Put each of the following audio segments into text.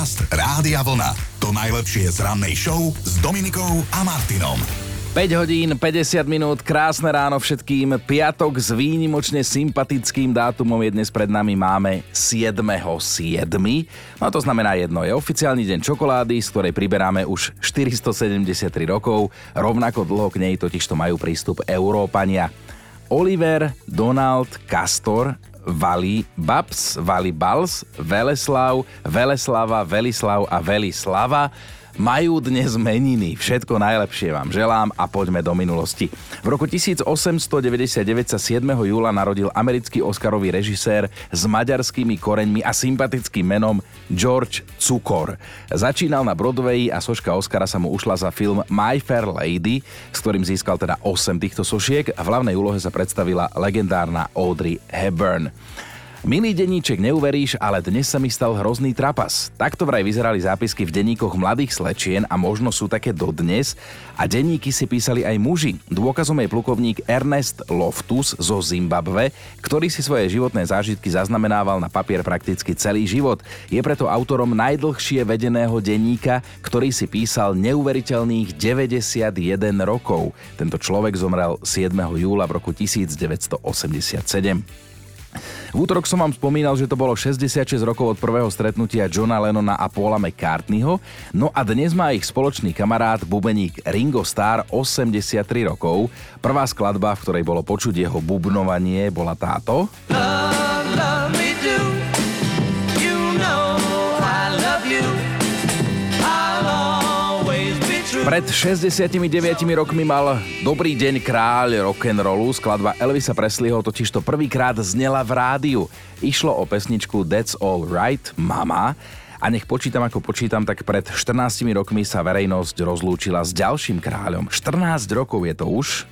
Podcast Rádia Vlna. To najlepšie z rannej show s Dominikou a Martinom. 5 hodín, 50 minút, krásne ráno všetkým. Piatok s výnimočne sympatickým dátumom je dnes pred nami. Máme 7.7. No to znamená jedno, je oficiálny deň čokolády, z ktorej priberáme už 473 rokov. Rovnako dlho k nej totižto majú prístup Európania. Oliver Donald Castor Vali Babs, Vali Bals, Veleslav, Veleslava, Velislav a Velislava majú dnes meniny. Všetko najlepšie vám želám a poďme do minulosti. V roku 1899 sa 7. júla narodil americký Oscarový režisér s maďarskými koreňmi a sympatickým menom George Cukor. Začínal na Broadway a soška Oscara sa mu ušla za film My Fair Lady, s ktorým získal teda 8 týchto sošiek a v hlavnej úlohe sa predstavila legendárna Audrey Hepburn. Milý denníček, neuveríš, ale dnes sa mi stal hrozný trapas. Takto vraj vyzerali zápisky v denníkoch mladých slečien a možno sú také dodnes a denníky si písali aj muži. Dôkazom je plukovník Ernest Loftus zo Zimbabve, ktorý si svoje životné zážitky zaznamenával na papier prakticky celý život. Je preto autorom najdlhšie vedeného denníka, ktorý si písal neuveriteľných 91 rokov. Tento človek zomrel 7. júla v roku 1987. V útorok som vám spomínal, že to bolo 66 rokov od prvého stretnutia Johna Lennona a Paula McCartneyho, no a dnes má ich spoločný kamarát, bubeník Ringo Starr, 83 rokov. Prvá skladba, v ktorej bolo počuť jeho bubnovanie, bola táto. Love, love. Pred 69 rokmi mal Dobrý deň kráľ rock'n'rollu. Skladba Elvisa Presleyho totižto prvýkrát znela v rádiu. Išlo o pesničku That's All Right, Mama. A nech počítam ako počítam, tak pred 14 rokmi sa verejnosť rozlúčila s ďalším kráľom. 14 rokov je to už.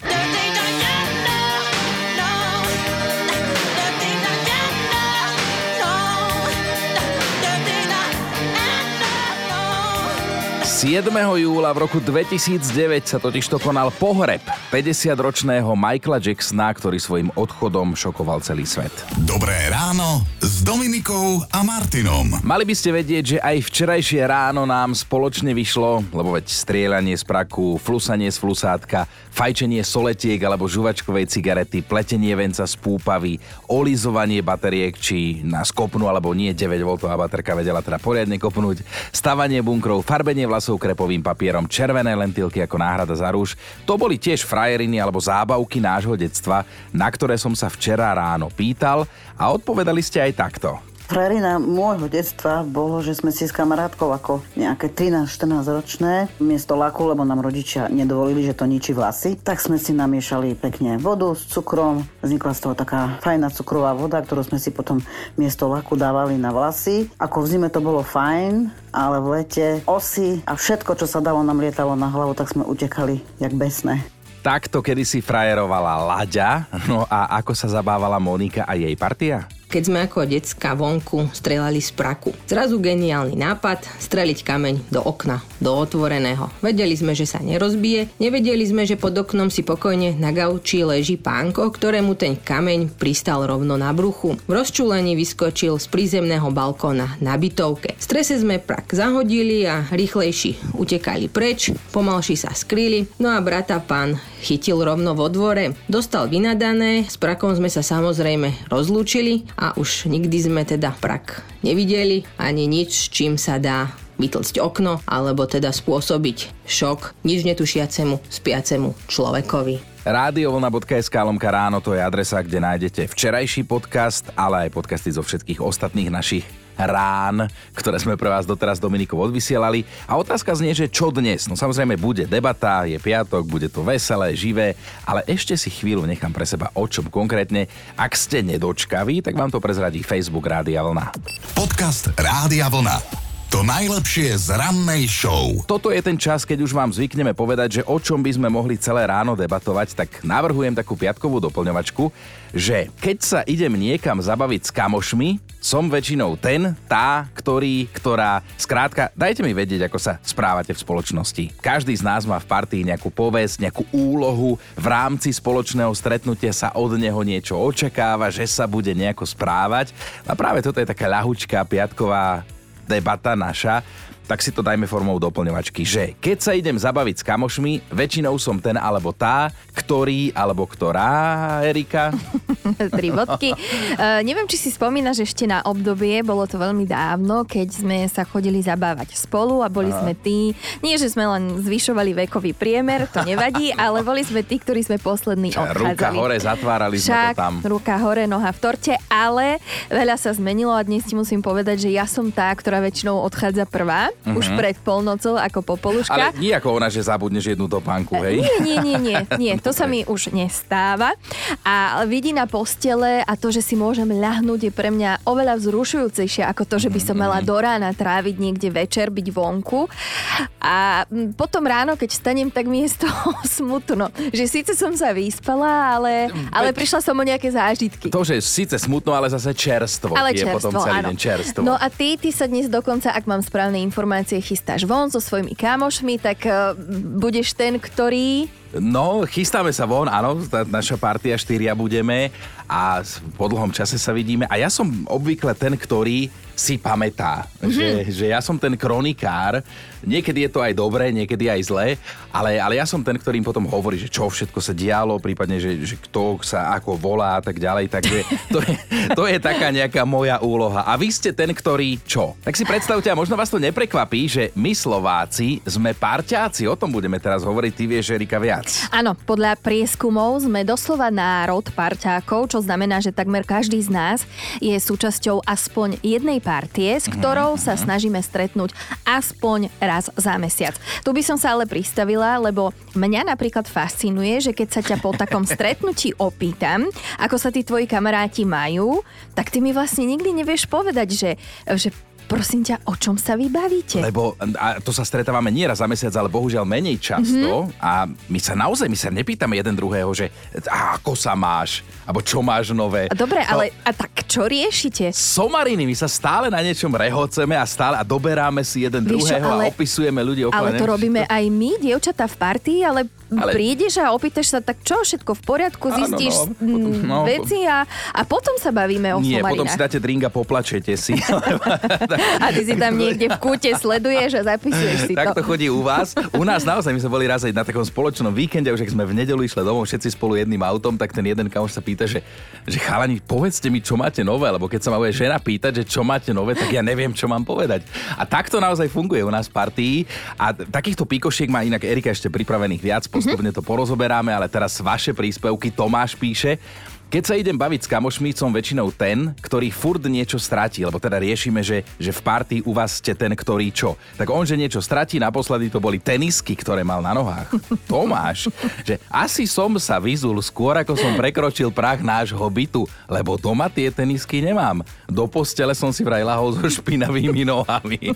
7. júla v roku 2009 sa totižto konal pohreb 50-ročného Michaela Jacksona, ktorý svojim odchodom šokoval celý svet. Dobré ráno s Dominikou a Martinom. Mali by ste vedieť, že aj včerajšie ráno nám spoločne vyšlo, lebo veď strieľanie z praku, flusanie z flusátka, fajčenie soletiek alebo žuvačkovej cigarety, pletenie venca z púpavy, olizovanie bateriek, či na skopnú alebo nie 9 V baterka vedela teda poriadne kopnúť, stavanie bunkrov, farbenie vlasov vlasov krepovým papierom, červené lentilky ako náhrada za rúž. To boli tiež frajeriny alebo zábavky nášho detstva, na ktoré som sa včera ráno pýtal a odpovedali ste aj takto. Frérina môjho detstva bolo, že sme si s kamarátkou ako nejaké 13-14 ročné miesto laku, lebo nám rodičia nedovolili, že to ničí vlasy, tak sme si namiešali pekne vodu s cukrom. Vznikla z toho taká fajná cukrová voda, ktorú sme si potom miesto laku dávali na vlasy. Ako v zime to bolo fajn, ale v lete osy a všetko, čo sa dalo, nám lietalo na hlavu, tak sme utekali jak besné. Takto kedysi frajerovala Laďa, no a ako sa zabávala Monika a jej partia? Keď sme ako decka vonku strelali z praku. Zrazu geniálny nápad streliť kameň do okna, do otvoreného. Vedeli sme, že sa nerozbije, nevedeli sme, že pod oknom si pokojne na gauči leží pánko, ktorému ten kameň pristal rovno na bruchu. V rozčúlení vyskočil z prízemného balkóna na bytovke. V strese sme prak zahodili a rýchlejší utekali preč, pomalší sa skrýli, no a brata pán chytil rovno vo dvore, dostal vynadané, s prakom sme sa samozrejme rozlúčili a už nikdy sme teda prak nevideli ani nič, čím sa dá vytlcť okno alebo teda spôsobiť šok nič netušiacemu spiacemu človekovi. Radiovlna.sk lomka ráno to je adresa, kde nájdete včerajší podcast, ale aj podcasty zo všetkých ostatných našich rán, ktoré sme pre vás doteraz Dominikov odvysielali. A otázka znie, že čo dnes? No samozrejme bude debata, je piatok, bude to veselé, živé, ale ešte si chvíľu nechám pre seba o čom konkrétne. Ak ste nedočkaví, tak vám to prezradí Facebook Rádia Vlna. Podcast Rádia Vlna. To najlepšie z rannej show. Toto je ten čas, keď už vám zvykneme povedať, že o čom by sme mohli celé ráno debatovať, tak navrhujem takú piatkovú doplňovačku, že keď sa idem niekam zabaviť s kamošmi, som väčšinou ten, tá, ktorý, ktorá... Skrátka, dajte mi vedieť, ako sa správate v spoločnosti. Každý z nás má v partii nejakú povesť, nejakú úlohu, v rámci spoločného stretnutia sa od neho niečo očakáva, že sa bude nejako správať. A práve toto je taká ľahučká piatková debata naša, tak si to dajme formou doplňovačky, že keď sa idem zabaviť s kamošmi, väčšinou som ten alebo tá, ktorý alebo ktorá, Erika? Tri bodky. Uh, neviem, či si spomínaš ešte na obdobie, bolo to veľmi dávno, keď sme sa chodili zabávať spolu a boli Aha. sme tí, nie že sme len zvyšovali vekový priemer, to nevadí, ale boli sme tí, ktorí sme poslední odchádzali. Ruka hore, zatvárali Však, sme to tam. ruka hore, noha v torte, ale veľa sa zmenilo a dnes ti musím povedať, že ja som tá, ktorá väčšinou odchádza prvá mm-hmm. už pred polnocou ako popoluška. Ale nie ako ona, že zabudneš jednu topánku, hej? Nie, nie, nie, nie, nie. to sa mi už nestáva. A vidí na postele a to, že si môžem ľahnúť je pre mňa oveľa vzrušujúcejšie ako to, že by som mala do rána tráviť niekde večer, byť vonku. A potom ráno, keď stanem, tak mi je z toho smutno. Že síce som sa vyspala, ale, ale prišla som o nejaké zážitky. To, že síce smutno, ale zase čerstvo. Ale je čerstvo, potom celý áno. deň čerstvo. No a ty, ty sa dnes dokonca, ak mám správne informácie, chystáš von so svojimi kámošmi, tak uh, budeš ten, ktorý... No, chystáme sa von, áno, tá naša partia štyria budeme a po dlhom čase sa vidíme. A ja som obvykle ten, ktorý si pamätá, mm-hmm. že, že ja som ten kronikár, niekedy je to aj dobré, niekedy aj zlé, ale, ale ja som ten, ktorým potom hovorí, že čo všetko sa dialo, prípadne, že, že kto sa ako volá a tak ďalej, takže to je, to je taká nejaká moja úloha. A vy ste ten, ktorý čo? Tak si predstavte, a možno vás to neprekvapí, že my Slováci sme parťáci, o tom budeme teraz hovoriť, ty vieš, Erika, viac. Áno, podľa prieskumov sme doslova národ parťákov, čo znamená, že takmer každý z nás je súčasťou aspoň jednej partie, s ktorou sa snažíme stretnúť aspoň raz za mesiac. Tu by som sa ale pristavila, lebo mňa napríklad fascinuje, že keď sa ťa po takom stretnutí opýtam, ako sa tí tvoji kamaráti majú, tak ty mi vlastne nikdy nevieš povedať, že, že Prosím ťa, o čom sa vy bavíte? Lebo a to sa stretávame nie raz za mesiac, ale bohužiaľ menej často. Mm-hmm. A my sa naozaj, my sa nepýtame jeden druhého, že a ako sa máš, alebo čo máš nové. Dobre, to... ale a tak čo riešite? Somariny, my sa stále na niečom rehoceme a stále a doberáme si jeden Víš, druhého ale, a opisujeme ľudí okolo. Ale to robíme to... aj my, dievčatá v partii, ale, ale prídeš a opýtaš sa, tak čo, všetko v poriadku, zistíš áno, no, potom, no, veci a, a potom sa bavíme o Nie, somarinách. potom si dáte drink a poplačete si. A ty si tam niekde v kúte sleduješ a zapisuješ si tak to. to chodí u vás. U nás naozaj, my sme boli raz aj na takom spoločnom víkende, už ak sme v nedelu išli domov všetci spolu jedným autom, tak ten jeden kamoš sa pýta, že, že chalani, povedzte mi, čo máte nové, lebo keď sa ma bude žena pýtať, že čo máte nové, tak ja neviem, čo mám povedať. A takto naozaj funguje u nás partii. A takýchto píkošiek má inak Erika ešte pripravených viac, postupne to porozoberáme, ale teraz vaše príspevky Tomáš píše, keď sa idem baviť s kamošmi, som väčšinou ten, ktorý furt niečo stratí, lebo teda riešime, že, že v party u vás ste ten, ktorý čo. Tak on, že niečo stratí, naposledy to boli tenisky, ktoré mal na nohách. Tomáš, že asi som sa vyzul skôr, ako som prekročil prach nášho bytu, lebo doma tie tenisky nemám. Do postele som si vraj lahol so špinavými nohami.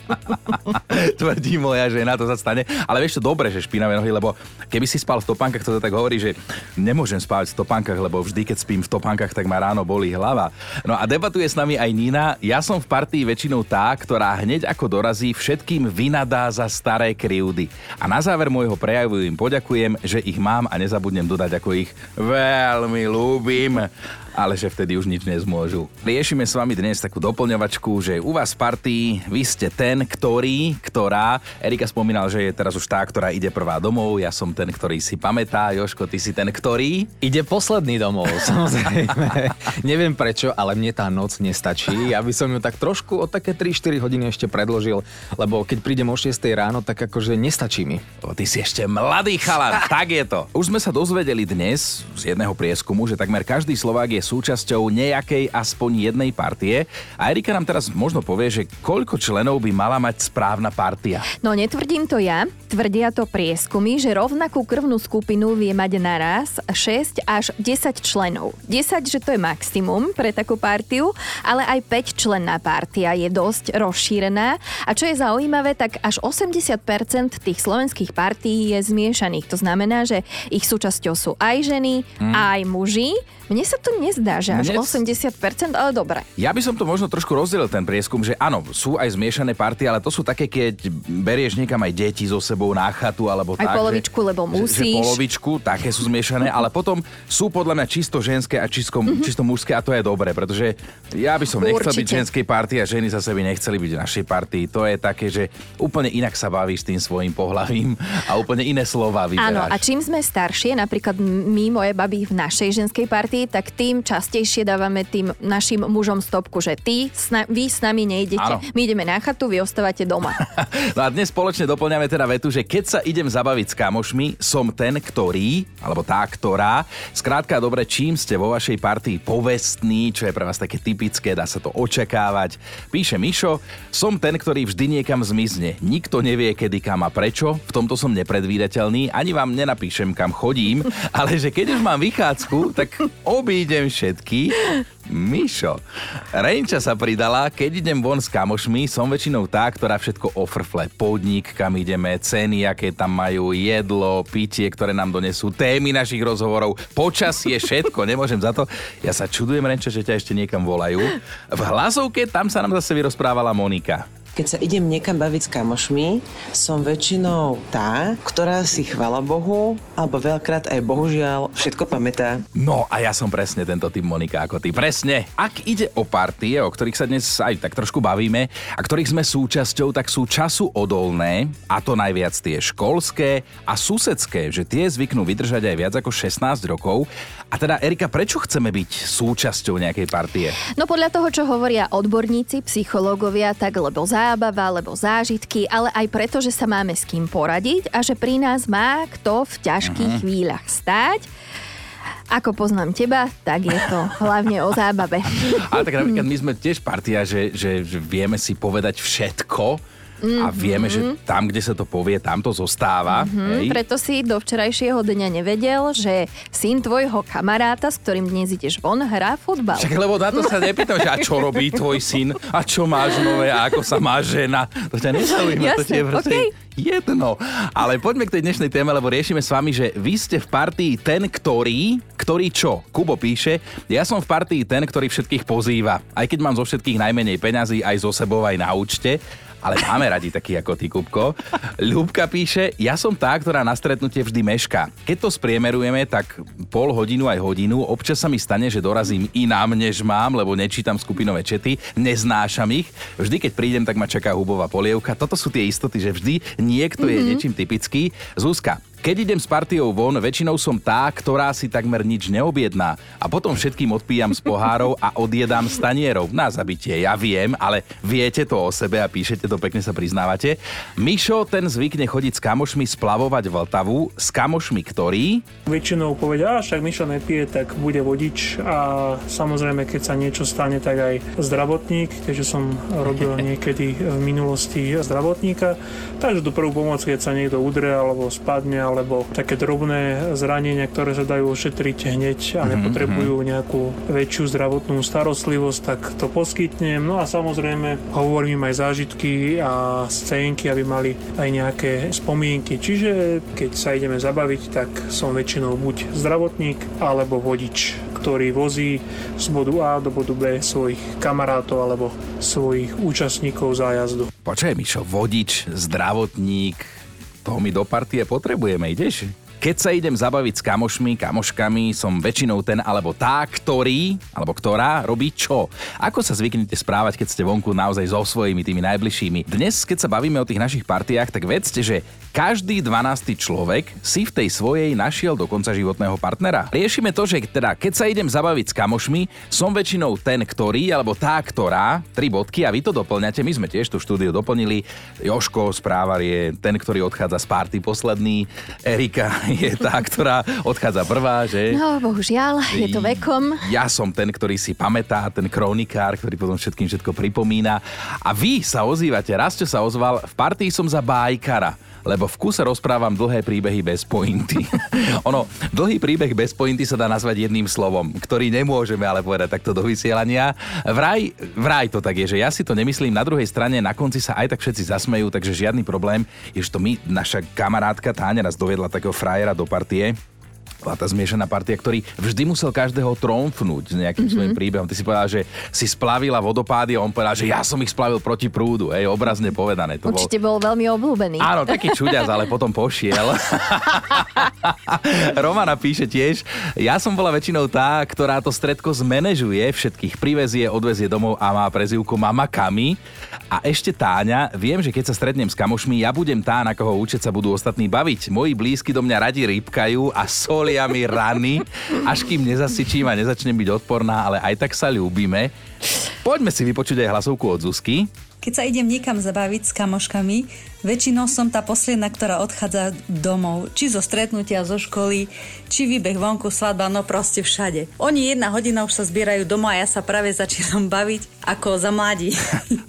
Tvrdí moja žena, to sa stane. Ale vieš to dobre, že špinavé nohy, lebo keby si spal v topánkach, to tak hovorí, že nemôžem spávať v topánkach, lebo vždy, keď spím v topánkach, tak ma ráno bolí hlava. No a debatuje s nami aj Nina. Ja som v partii väčšinou tá, ktorá hneď ako dorazí všetkým vynadá za staré krivdy. A na záver môjho prejavu im poďakujem, že ich mám a nezabudnem dodať, ako ich veľmi ľúbim ale že vtedy už nič nezmôžu. Riešime s vami dnes takú doplňovačku, že u vás v partii vy ste ten, ktorý, ktorá. Erika spomínal, že je teraz už tá, ktorá ide prvá domov, ja som ten, ktorý si pamätá. Joško, ty si ten, ktorý? Ide posledný domov, samozrejme. Neviem prečo, ale mne tá noc nestačí. Ja by som ju tak trošku o také 3-4 hodiny ešte predložil, lebo keď prídem o 6 ráno, tak akože nestačí mi. O, ty si ešte mladý chalan, tak je to. Už sme sa dozvedeli dnes z jedného prieskumu, že takmer každý Slovák je súčasťou nejakej aspoň jednej partie. A Erika nám teraz možno povie, že koľko členov by mala mať správna partia. No netvrdím to ja, tvrdia to prieskumy, že rovnakú krvnú skupinu vie mať naraz 6 až 10 členov. 10, že to je maximum pre takú partiu, ale aj 5 členná partia je dosť rozšírená. A čo je zaujímavé, tak až 80% tých slovenských partií je zmiešaných. To znamená, že ich súčasťou sú aj ženy, mm. aj muži. Mne sa to nezdá, že až Mne- 80%, ale dobre. Ja by som to možno trošku rozdelil ten prieskum, že áno, sú aj zmiešané party, ale to sú také, keď berieš niekam aj deti so sebou na chatu alebo Aj tak. polovičku, že, lebo Že, že musíš. polovičku, také sú zmiešané, ale potom sú podľa mňa čisto ženské a čisto, Mhm. čisto mužské a to je dobré, pretože ja by som nechcel byť Určite. ženskej party a ženy zase by nechceli byť v našej party. To je také, že úplne inak sa bavíš tým svojim pohlavím a úplne iné slova vyberáš. Áno, a čím sme staršie, napríklad my, moje baby v našej ženskej partii, tak tým častejšie dávame tým našim mužom stopku, že ty, s na, vy s nami nejdete. Áno. My ideme na chatu, vy ostávate doma. No a dnes spoločne doplňame teda vetu, že keď sa idem zabaviť s kamošmi, som ten, ktorý, alebo tá, ktorá. Skrátka, dobre, čím ste vo vašej partii povestní, čo je pre vás také typické, dá sa to očakávať. Píše Mišo, som ten, ktorý vždy niekam zmizne. Nikto nevie, kedy kam a prečo. V tomto som nepredvídateľný, ani vám nenapíšem, kam chodím, ale že keď už mám vychádzku, tak obídem všetky. Mišo, Renča sa pridala, keď idem von s kamošmi, som väčšinou tá, ktorá všetko ofrfle. Podnik, kam ideme, ceny, aké tam majú, jedlo, pitie, ktoré nám donesú, témy našich rozhovorov, počasie, všetko, nemôžem za to. Ja sa čudujem, Renča, že ťa ešte niekam volajú. V hlasovke tam sa nám zase vyrozprávala Monika. Keď sa idem niekam baviť s kamošmi, som väčšinou tá, ktorá si chvala Bohu, alebo veľakrát aj bohužiaľ všetko pamätá. No a ja som presne tento typ Monika ako ty. Presne. Ak ide o partie, o ktorých sa dnes aj tak trošku bavíme a ktorých sme súčasťou, tak sú času odolné a to najviac tie školské a susedské, že tie zvyknú vydržať aj viac ako 16 rokov. A teda Erika, prečo chceme byť súčasťou nejakej partie? No podľa toho, čo hovoria odborníci, psychológovia, tak lebo zábava, lebo zážitky, ale aj preto, že sa máme s kým poradiť a že pri nás má kto v ťažkých chvíľach stáť. Ako poznám teba, tak je to hlavne o zábave. Ale tak napríklad my sme tiež partia, že, že, že vieme si povedať všetko a vieme, že tam, kde sa to povie, tam to zostáva. hej? Hm, Preto si do včerajšieho dňa nevedel, že syn tvojho kamaráta, s ktorým dnes ideš von, hrá futbal. Však lebo na to sa nepýtam, že a čo robí tvoj syn, a čo máš nové, a ako sa má žena. To ťa nezaujíma, to ti je proste okej. jedno. Ale poďme k tej dnešnej téme, lebo riešime s vami, že vy ste v partii ten, ktorý, ktorý čo? Kubo píše, ja som v partii ten, ktorý všetkých pozýva. Aj keď mám zo všetkých najmenej peňazí, aj zo sebou, aj na účte. Ale máme radi taký ako ty, Kupko. Ľubka píše, ja som tá, ktorá na stretnutie vždy mešká. Keď to spriemerujeme, tak pol hodinu aj hodinu. Občas sa mi stane, že dorazím inám, než mám, lebo nečítam skupinové čety, neznášam ich. Vždy, keď prídem, tak ma čaká hubová polievka. Toto sú tie istoty, že vždy niekto je niečím typický. Zúska, keď idem s partiou von, väčšinou som tá, ktorá si takmer nič neobjedná a potom všetkým odpíjam z pohárov a odjedám z tanierov. Na zabitie, ja viem, ale viete to o sebe a píšete to, pekne sa priznávate. Mišo, ten zvykne chodiť s kamošmi splavovať Vltavu, s kamošmi ktorí... Väčšinou povedia, však Mišo nepije, tak bude vodič a samozrejme, keď sa niečo stane, tak aj zdravotník, keďže som robil niekedy v minulosti zdravotníka. Takže do prvú pomoc, keď sa niekto udre alebo spadne, alebo také drobné zranenia, ktoré sa dajú ošetriť hneď a nepotrebujú nejakú väčšiu zdravotnú starostlivosť, tak to poskytnem. No a samozrejme hovorím im aj zážitky a scénky, aby mali aj nejaké spomienky. Čiže keď sa ideme zabaviť, tak som väčšinou buď zdravotník alebo vodič, ktorý vozí z bodu A do bodu B svojich kamarátov alebo svojich účastníkov zájazdu. Počkaj, Mišo, vodič, zdravotník, toho my do partie potrebujeme, ideš? Keď sa idem zabaviť s kamošmi, kamoškami, som väčšinou ten alebo tá, ktorý, alebo ktorá robí čo. Ako sa zvyknete správať, keď ste vonku naozaj so svojimi tými najbližšími. Dnes, keď sa bavíme o tých našich partiách, tak vedzte, že každý 12. človek si v tej svojej našiel do konca životného partnera. Riešime to, že teda, keď sa idem zabaviť s kamošmi, som väčšinou ten, ktorý, alebo tá, ktorá, tri bodky a vy to doplňate, my sme tiež tú štúdiu doplnili. Joško správar je ten, ktorý odchádza z party posledný, Erika je tá, ktorá odchádza prvá, že? No, bohužiaľ, je to vekom. Ja som ten, ktorý si pamätá, ten kronikár, ktorý potom všetkým všetko pripomína. A vy sa ozývate, raz čo sa ozval, v partii som za bájkara lebo v kuse rozprávam dlhé príbehy bez pointy. ono, dlhý príbeh bez pointy sa dá nazvať jedným slovom, ktorý nemôžeme ale povedať takto do vysielania. Vraj, vraj to tak je, že ja si to nemyslím, na druhej strane na konci sa aj tak všetci zasmejú, takže žiadny problém je, že to my, naša kamarátka Táňa nás dovedla takého frajera do partie, bola tá zmiešaná partia, ktorý vždy musel každého tromfnúť s nejakým mm-hmm. svojím príbehom. Ty si povedal, že si splavila vodopády a on povedal, že ja som ich splavil proti prúdu. Ej, obrazne povedané. To Určite bol... bol veľmi obľúbený. Áno, taký čuďaz, ale potom pošiel. Romana píše tiež, ja som bola väčšinou tá, ktorá to stredko zmanéžuje, všetkých privezie, odvezie domov a má prezivku Mama Kami. A ešte Táňa, viem, že keď sa stretnem s kamošmi, ja budem tá, na koho účet sa budú ostatní baviť. Moji blízky do mňa radi rýpkajú a solia mi rany, až kým nezasičím a nezačnem byť odporná, ale aj tak sa ľúbime. Poďme si vypočuť aj hlasovku od Zuzky. Keď sa idem niekam zabaviť s kamoškami, väčšinou som tá posledná, ktorá odchádza domov. Či zo stretnutia, zo školy, či výbeh vonku, svadba, no proste všade. Oni jedna hodina už sa zbierajú doma a ja sa práve začínam baviť ako za mladí.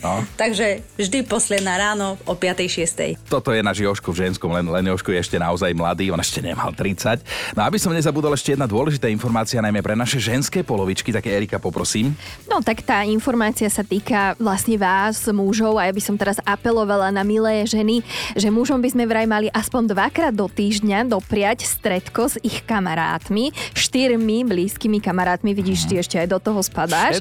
No. Takže vždy posledná ráno o 5. 6. Toto je náš Joško v ženskom, len, len Joško je ešte naozaj mladý, on ešte nemal 30. No aby som nezabudol ešte jedna dôležitá informácia, najmä pre naše ženské polovičky, tak Erika poprosím. No tak tá informácia sa týka vlastne vás, mužov a ja by som teraz apelovala na milé ženy, že mužom by sme vraj mali aspoň dvakrát do týždňa dopriať stredko s ich kamarátmi, štyrmi blízkymi kamarátmi, vidíš, ty ešte aj do toho spadáš.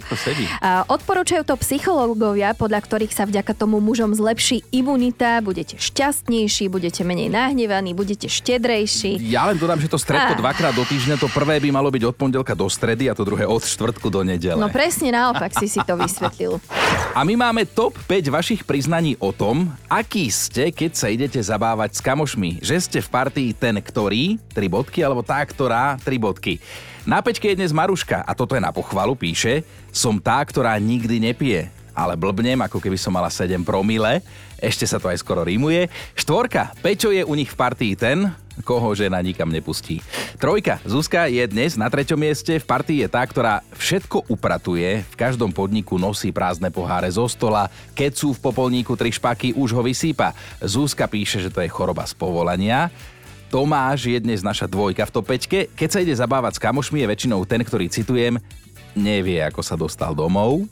A odporúčajú to psychológovia, podľa ktorých sa vďaka tomu mužom zlepší imunita, budete šťastnejší, budete menej nahnevaní, budete štedrejší. Ja len dodám, že to stredko a... dvakrát do týždňa, to prvé by malo byť od pondelka do stredy a to druhé od štvrtku do nedele. No presne naopak si si to vysvetlil. A my máme top 5 vašich priznaní o tom, aký ste, keď sa idete zabávať s kamošmi. Že ste v partii ten, ktorý, tri bodky, alebo tá, ktorá, tri bodky. Na pečke je dnes Maruška a toto je na pochvalu, píše, som tá, ktorá nikdy nepije ale blbnem, ako keby som mala 7 promile. Ešte sa to aj skoro rímuje. Štvorka, Pečo je u nich v partii ten, koho žena nikam nepustí. Trojka. Zuzka je dnes na treťom mieste. V partii je tá, ktorá všetko upratuje. V každom podniku nosí prázdne poháre zo stola. Keď sú v popolníku tri špaky, už ho vysýpa. Zuzka píše, že to je choroba z povolania. Tomáš je dnes naša dvojka v topečke. Keď sa ide zabávať s kamošmi, je väčšinou ten, ktorý citujem, nevie, ako sa dostal domov.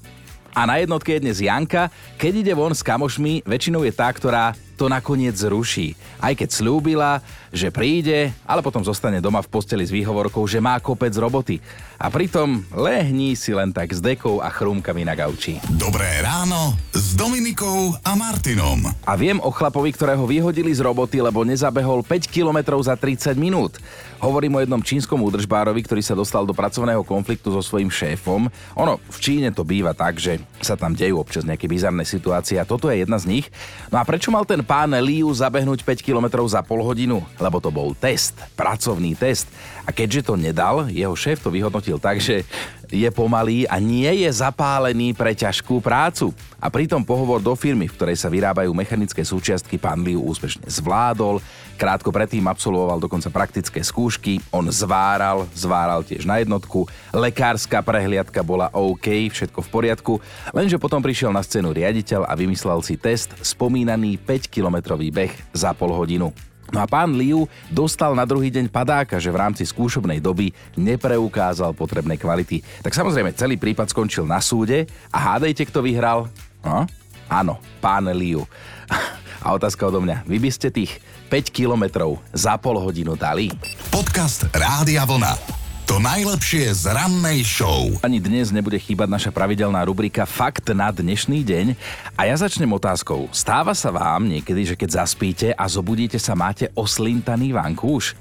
A na jednotke je dnes Janka. Keď ide von s kamošmi, väčšinou je tá, ktorá to nakoniec zruší. Aj keď slúbila, že príde, ale potom zostane doma v posteli s výhovorkou, že má kopec roboty. A pritom lehní si len tak s dekou a chrúmkami na gauči. Dobré ráno s Dominikou a Martinom. A viem o chlapovi, ktorého vyhodili z roboty, lebo nezabehol 5 km za 30 minút. Hovorím o jednom čínskom údržbárovi, ktorý sa dostal do pracovného konfliktu so svojím šéfom. Ono, v Číne to býva tak, že sa tam dejú občas nejaké bizarné situácie a toto je jedna z nich. No a prečo mal ten pán Liu zabehnúť 5 km za pol hodinu? Lebo to bol test, pracovný test. A keďže to nedal, jeho šéf to vyhodnotil tak, že je pomalý a nie je zapálený pre ťažkú prácu. A pritom pohovor do firmy, v ktorej sa vyrábajú mechanické súčiastky, pán Liu úspešne zvládol. Krátko predtým absolvoval dokonca praktické skúšky, on zváral, zváral tiež na jednotku, lekárska prehliadka bola OK, všetko v poriadku, lenže potom prišiel na scénu riaditeľ a vymyslel si test spomínaný 5-kilometrový beh za pol hodinu. No a pán Liu dostal na druhý deň padáka, že v rámci skúšobnej doby nepreukázal potrebné kvality. Tak samozrejme celý prípad skončil na súde a hádejte, kto vyhral? No? Áno, pán Liu. A otázka odo mňa. Vy by ste tých 5 kilometrov za pol hodinu dali? Podcast Rádia Vlna. To najlepšie z rannej show. Ani dnes nebude chýbať naša pravidelná rubrika Fakt na dnešný deň. A ja začnem otázkou. Stáva sa vám niekedy, že keď zaspíte a zobudíte sa, máte oslintaný vankúš?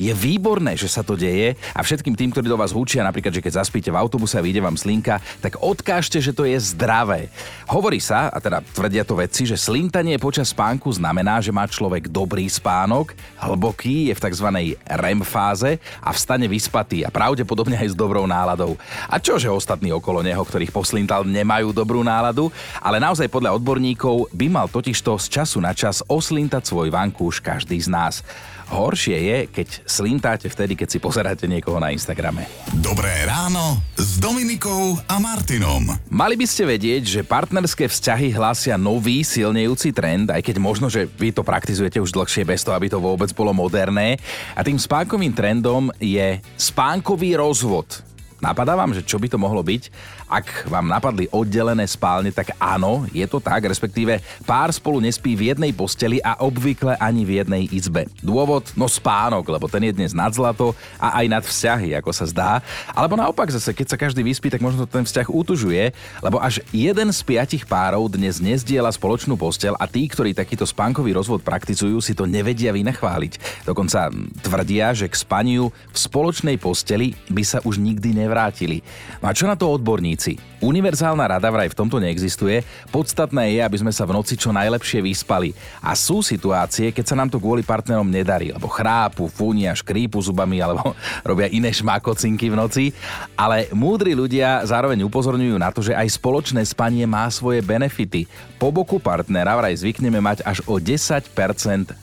Je výborné, že sa to deje a všetkým tým, ktorí do vás húčia, napríklad, že keď zaspíte v autobuse a vyjde vám slinka, tak odkážte, že to je zdravé. Hovorí sa, a teda tvrdia to vedci, že slintanie počas spánku znamená, že má človek dobrý spánok, hlboký, je v tzv. REM fáze a vstane vyspatý a pravdepodobne aj s dobrou náladou. A čože ostatní okolo neho, ktorých poslintal, nemajú dobrú náladu, ale naozaj podľa odborníkov by mal totižto z času na čas oslintať svoj vankúš každý z nás. Horšie je, keď slintáte vtedy, keď si pozeráte niekoho na Instagrame. Dobré ráno s Dominikou a Martinom. Mali by ste vedieť, že partnerské vzťahy hlásia nový silnejúci trend, aj keď možno, že vy to praktizujete už dlhšie bez toho, aby to vôbec bolo moderné. A tým spánkovým trendom je spánkový rozvod. Napadá vám, že čo by to mohlo byť? Ak vám napadli oddelené spálne, tak áno, je to tak, respektíve pár spolu nespí v jednej posteli a obvykle ani v jednej izbe. Dôvod? No spánok, lebo ten je dnes nad zlato a aj nad vzťahy, ako sa zdá. Alebo naopak zase, keď sa každý vyspí, tak možno ten vzťah utužuje, lebo až jeden z piatich párov dnes nezdiela spoločnú postel a tí, ktorí takýto spánkový rozvod praktizujú, si to nevedia vynachváliť. Dokonca tvrdia, že k spaniu v spoločnej posteli by sa už nikdy nevrátili vrátili. No a čo na to odborníci? Univerzálna rada vraj v tomto neexistuje, podstatné je, aby sme sa v noci čo najlepšie vyspali. A sú situácie, keď sa nám to kvôli partnerom nedarí, lebo chrápu, fúnia, škrípu zubami alebo robia iné šmákocinky v noci. Ale múdri ľudia zároveň upozorňujú na to, že aj spoločné spanie má svoje benefity. Po boku partnera vraj zvykneme mať až o 10%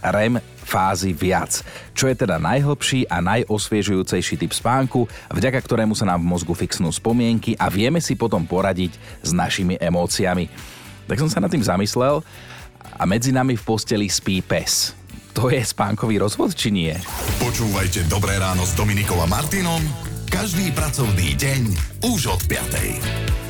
REM fázy viac. Čo je teda najhlbší a najosviežujúcejší typ spánku, vďaka ktorému sa nám v mozgu fixnú spomienky a vieme si potom poradiť s našimi emóciami. Tak som sa nad tým zamyslel a medzi nami v posteli spí pes. To je spánkový rozvod, či nie? Počúvajte Dobré ráno s Dominikom a Martinom každý pracovný deň už od 5.